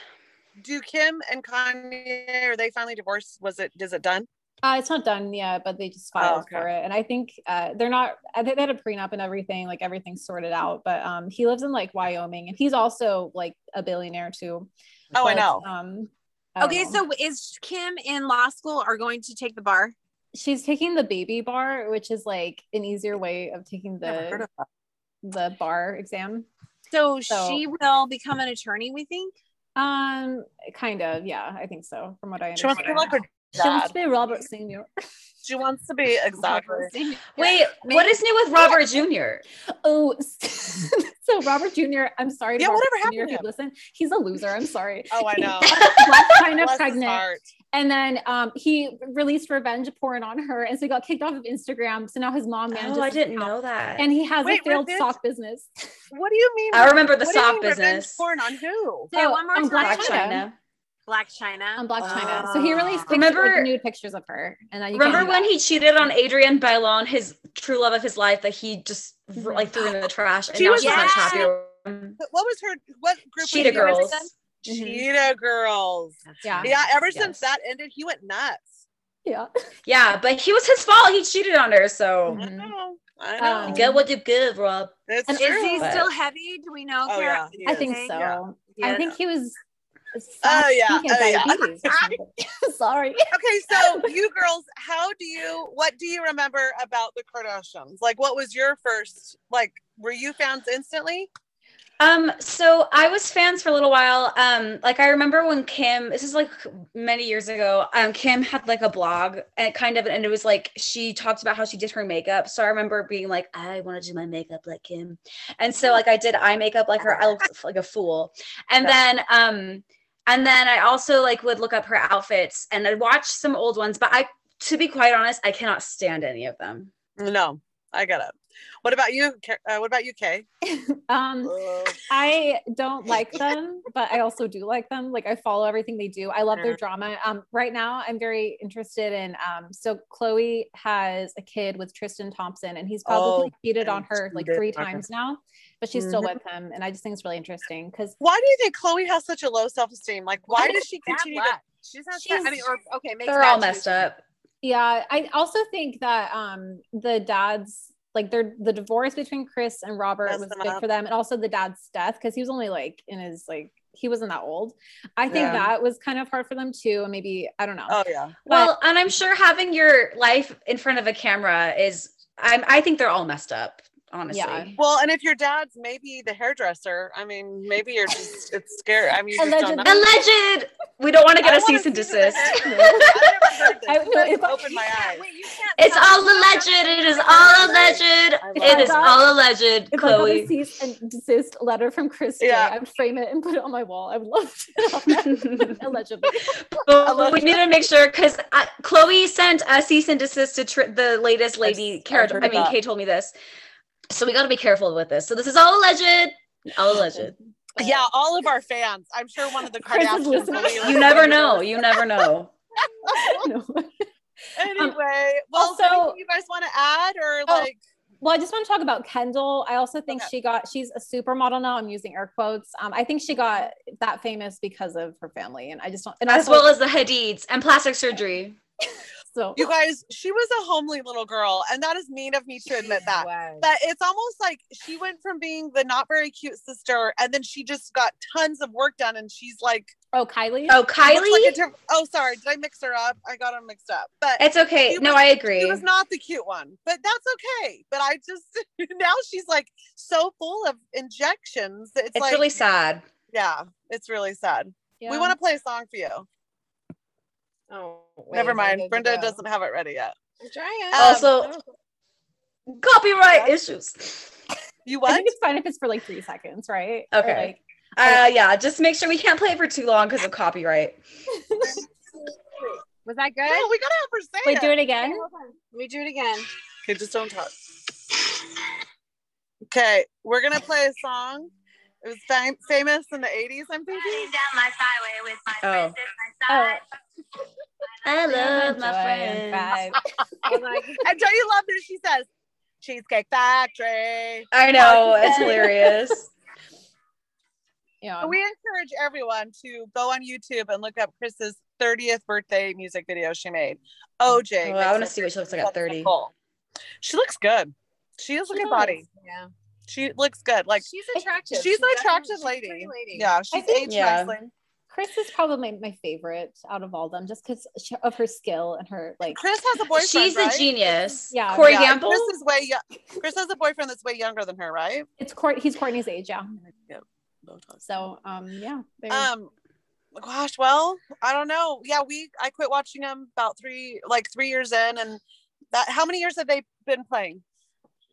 Do Kim and Kanye are they finally divorced? Was it is it done? Uh, it's not done yet, but they just filed oh, okay. for it, and I think uh, they're not. I think they had a prenup and everything, like everything's sorted out. But um, he lives in like Wyoming, and he's also like a billionaire too. Oh, but, I know. Um, I okay, know. so is Kim in law school or going to take the bar? She's taking the baby bar, which is like an easier way of taking the of the bar exam. So, so she will become an attorney. We think. Um, kind of, yeah, I think so. From what I understand. She wants to like she wants to be Robert Senior. She wants to be exactly. Wait, what is new with Robert Jr.? Oh, so Robert Jr. I'm sorry. yeah, Robert whatever Jr. happened. If you listen, he's a loser. I'm sorry. Oh, I know. kind of pregnant, and then um, he released revenge porn on her, and so he got kicked off of Instagram. So now his mom manages. Oh, I didn't know that. And he has Wait, a failed sock business. What do you mean? I remember the sock business. Porn on who? Yeah, one more time. Blac Chyna. Blac Chyna. On Blac Chyna. So he released pictures, remember, like, nude pictures of her. And then remember when he cheated on Adrienne Bailon, his true love of his life, that he just mm-hmm. like threw in the trash, and she now was, she's yeah. much happier. What was her? What group? Cheetah Girls. Mm-hmm. Cheetah Girls. Yeah. Yeah. Ever yes. since that ended, he went nuts. Yeah. Yeah, but he was his fault. He cheated on her. So. I know. I know. Um, get what you give, Rob. It's and true, is he but... still heavy? Do we know? Oh, yeah, I think so. Yeah. I think he was Oh yeah, oh, yeah. Sorry. Okay, so you girls, how do you? What do you remember about the Kardashians? Like, what was your first? Like, were you fans instantly? Um, so I was fans for a little while. Um, like I remember when Kim, this is like many years ago, um, Kim had like a blog and kind of, and it was like she talked about how she did her makeup. So I remember being like, I want to do my makeup like Kim. And so like I did eye makeup like her, I looked like a fool. And then um and then I also like would look up her outfits and I'd watch some old ones, but I to be quite honest, I cannot stand any of them. No, I get it. What about you? Uh, what about you, Kay? um, I don't like them, but I also do like them. Like I follow everything they do. I love their mm. drama. Um, right now, I'm very interested in. Um, so Khloe has a kid with Tristan Thompson, and he's probably oh, cheated on her like three times now, but she's mm-hmm. still with him. And I just think it's really interesting because. Why do you think Khloe has such a low self esteem? Like, why does she continue to? She's not. She's, I mean, or okay, they're all messed up. Yeah, I also think that um the dad's like they're the divorce between Kris and Robert was good up. for them, and also the dad's death because he was only like in his like he wasn't that old. I think yeah. that was kind of hard for them too, and maybe I don't know. Oh yeah. But, well, and I'm sure having your life in front of a camera is. I'm. I think they're all messed up honestly. Yeah. Well, and if your dad's maybe the hairdresser, I mean, maybe you're just it's scary. I mean, alleged. alleged. We don't want to get a cease and desist. I never heard this. I, no, open my eyes. Wait, it's all alleged. It is all alleged. It is all alleged. If Khloe. I got a cease and desist letter from Kris, yeah. I would frame it and put it on my wall. I would love to. Allegedly. But we need to make sure because Khloe sent a cease and desist to tr- the latest lady. Character. I mean, Kay told me this, so we got to be careful with this. So this is all alleged. All alleged. Yeah, all of our fans. I'm sure one of the Kardashians. You never know. You never know. no. Anyway, um, well, so you guys want to add or oh, like? Well, I just want to talk about Kendall. I also think okay. she got she's a supermodel now. I'm using air quotes. Um, I think she got that famous because of her family, and I just don't. And as well as the Hadids and plastic surgery. So you guys, she was a homely little girl, and that is mean of me to admit that. But it's almost like she went from being the not very cute sister, and then she just got tons of work done, and she's like, oh Kylie, oh Kylie. Like diff- oh, sorry, did I mix her up? I got them mixed up. But it's okay. No, was, I agree. She was not the cute one, but that's okay. But I just now she's like so full of injections. It's, it's like, really sad. Yeah, it's really sad. Yeah. We want to play a song for you. Oh, wait, never mind. Brenda doesn't have it ready yet. I'm trying. Um, also, copyright issues. You what? I think it's fine if it's for like three seconds, right? Okay. Like, uh, yeah, just make sure we can't play it for too long because of copyright. Was that good? No, we gotta have her say Wait, it. do it again. We do it again. Okay, just don't talk. Okay, we're gonna play a song. It was fam- famous in the 80s, I'm thinking. oh. oh. I love my friend. and don't you love that she says Cheesecake Factory? I know, it's hilarious. Yeah. We encourage everyone to go on YouTube and look up Kris's 30th birthday music video she made. OJ. Oh, I want to see what she looks like at 30. She looks good. She has a good body. Yeah. She looks good. Like she's attractive. She's, she's an attractive lady. lady. Yeah, she's aged yeah. nicely. Kris is probably my, favorite out of all of them, just because of her skill and her like. Kris has a boyfriend. She's right? a genius. Yeah, Corey yeah, Gamble. Kris is way. young. Kris has a boyfriend that's way younger than her, right? It's Kourt. He's Kourtney's age. Yeah. yeah. So um yeah. Um, gosh, well, I don't know. Yeah, we I quit watching them about three like three years in, and that how many years have they been playing?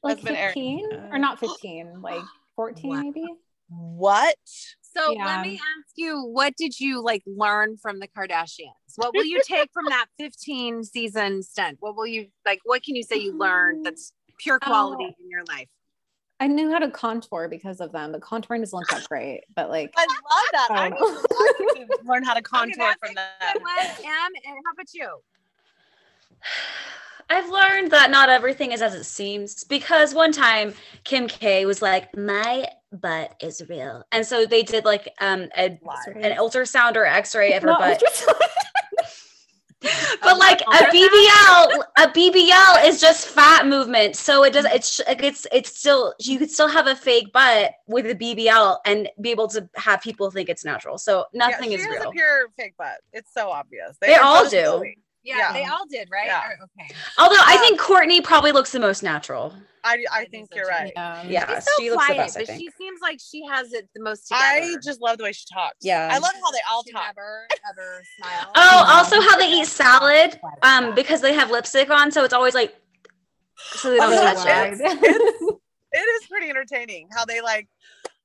Like fifteen or not fifteen, like fourteen wow. maybe. What? So yeah. let me ask you, what did you like learn from the Kardashians? What will you take from that 15 season stint? What will you like? What can you say you learned um, that's pure quality oh, in your life? I knew how to contour because of them. The contouring doesn't look that great, but like I love that. I, um, I need to learn how to contour okay, from them. Em, and how about you? I've learned that not everything is as it seems because one time Kim K was like, "My butt is real," and so they did like um a, an ultrasound or X-ray of her butt. but like a BBL, a BBL is just fat movement, so it does. It's it's it's still you could still have a fake butt with a BBL and be able to have people think it's natural. So nothing yeah, is real. a pure fake butt. It's so obvious. They, they all do. Yeah, yeah, they all did, right? Yeah. Or, okay. Although I think Kourtney probably looks the most natural. I, I think you're right. Yeah, yeah so she looks quiet, the best. But she seems like she has it the most together. I just love the way she talks. Yeah, I love how they all she talk. Never ever smile. Oh, also how they eat salad, um, because they have lipstick on, so it's always like so they don't oh, touch it. it is pretty entertaining how they like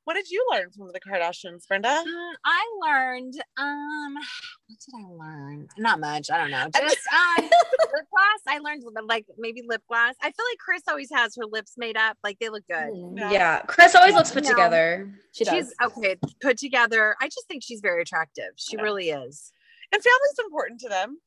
what did you learn from the Kardashians, Brenda? Um, I learned, um, what did I learn? Not much. I don't know. Just um, lip gloss. I learned like maybe lip gloss. I feel like Kris always has her lips made up. Like they look good. Mm, yeah. yeah. Kris always looks put together. She does. She's okay, put together. I just think she's very attractive. She yeah. really is. And family's important to them.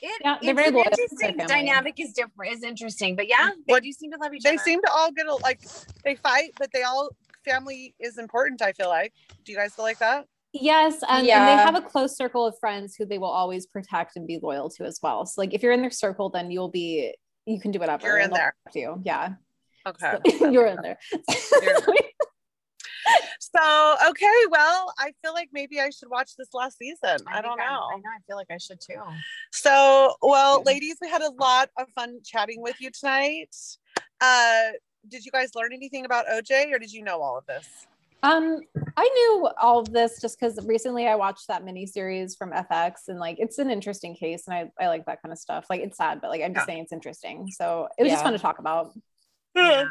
It, yeah, they're very interesting dynamic is different is interesting but yeah they what, do seem to love each they other they seem to all get a, like they fight but they all family is important, I feel like. Do you guys feel like that? Yes, and, yeah. and, they have a close circle of friends who they will always protect and be loyal to as well. So, like, if you're in their circle, then you'll be you can do whatever. You're in there. You, yeah. Okay. So, you're in there. so okay, well, I feel like maybe I should watch this last season. I, I don't know. I, I know. I feel like I should too. So, well, ladies, we had a lot of fun chatting with you tonight. Uh, did you guys learn anything about OJ or did you know all of this? Um, I knew all of this just because recently I watched that mini series from FX and like it's an interesting case and I, I like that kind of stuff. Like it's sad, but like I'm just yeah. saying it's interesting. So it was yeah. just fun to talk about. Yeah.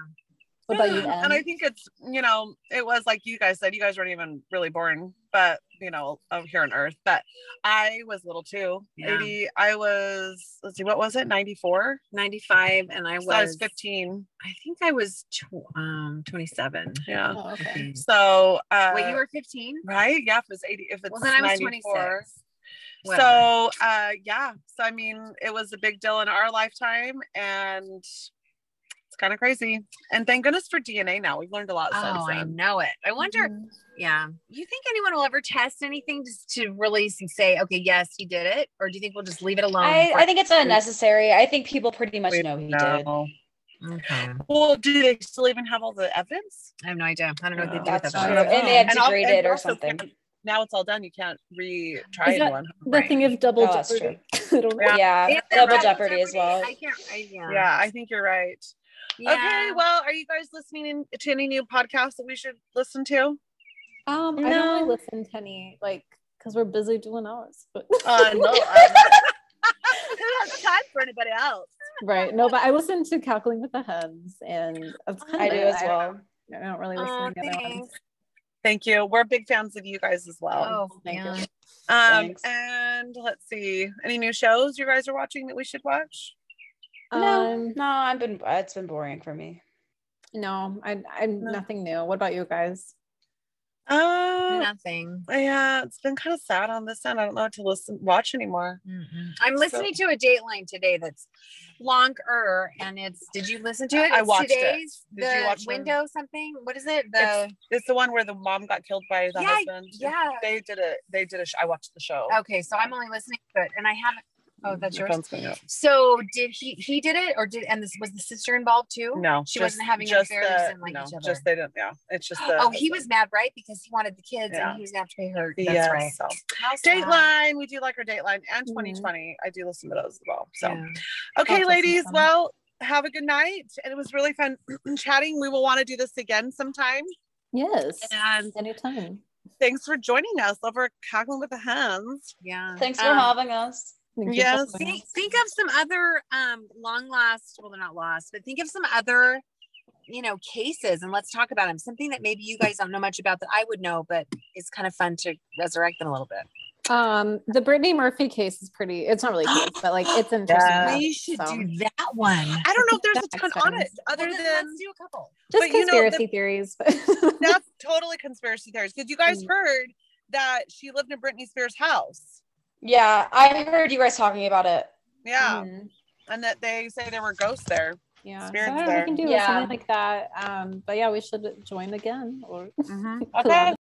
What about you? And I think it's you know it was like you guys said you guys weren't even really born, but you know of here on Earth. But I was little too. Yeah. 80. I was let's see what was it 94 95 and I was, so I was 15 I think I was tw- um 27 yeah oh, okay so uh wait you were 15 right yeah if it's 80 if it's well, then I was 94 Whatever. so uh yeah so i mean it was a big deal in our lifetime and it's kind of crazy. And thank goodness for DNA now. We've learned a lot. Oh, I know it. I wonder. Mm-hmm. Yeah. You think anyone will ever test anything just to release and say, okay, yes, he did it? Or do you think we'll just leave it alone? I, I think it's unnecessary. I think people pretty much we know he know. did. Okay. Well, do they still even have all the evidence? I have no idea. I don't know what they do with that. And they have degraded or something. Now it's all done. You can't retry one. The right. thing of double oh, jeopardy. yeah, yeah. double jeopardy, jeopardy, as well. I can't. I, yeah. yeah, I think you're right. Yeah. Okay, well, are you guys listening to any new podcasts that we should listen to? Um, no. I don't really listen to any, like, because we're busy doing ours. But uh, no, who has time for anybody else? Right. No, but I listen to Cackling with the Hens, and I do as well. I don't, I don't really listen oh, to the other ones. Thank you. We're big fans of you guys as well. Oh, thank yeah. you. Um, Thanks. and let's see, any new shows you guys are watching that we should watch? No, um, no, I've been it's been boring for me. No, I I'm no. nothing new. What about you guys? Uh, nothing. Yeah, it's been kind of sad on this end. I don't know what to listen watch anymore. Mm-hmm. I'm listening so. to a Dateline today that's longer, and it's. Did you listen to it? It's I watched today's, it. Did you watch window something? What is it? The it's, it's, the one where the mom got killed by the yeah, husband. Yeah, they did it. They did a. Sh- I watched the show. Okay, so I'm only listening to it, and I haven't Oh, that's yours. So did he? He did it, or did? And this was the sister involved too? No, she just, wasn't having just affairs the, and like no, each other. Just they didn't. Yeah, it's just. The, oh, he was mad, right? Because he wanted the kids, yeah. and he was gonna have to pay her. That's yes, right. So. Dateline, we do like our Dateline, and 2020. Mm-hmm. I do listen to those as well. So, yeah. okay, ladies. Well, have a good night, and it was really fun chatting. We will want to do this again sometime. Yes, and anytime. Thanks for joining us over Cackling with the Hens. Yeah. Thanks for um, having us. Yes. Think, think of some other um long lost, well, they're not lost, but think of some other, you know, cases and let's talk about them. Something that maybe you guys don't know much about that I would know, but it's kind of fun to resurrect them a little bit. Um, the Brittany Murphy case is pretty. It's not really a case, but like it's interesting. Yeah. We should so. do that one. I don't know if there's a ton on it other well, than let's do a couple. Just but, conspiracy you know, the, theories. that's totally conspiracy theories because you guys mm. heard that she lived in Britney Spears' house. Yeah, I heard you guys talking about it. Yeah. Mm-hmm. And that they say there were ghosts there. Yeah. So there. We can do yeah. something like that. Um, but yeah, we should join again or mm-hmm. okay.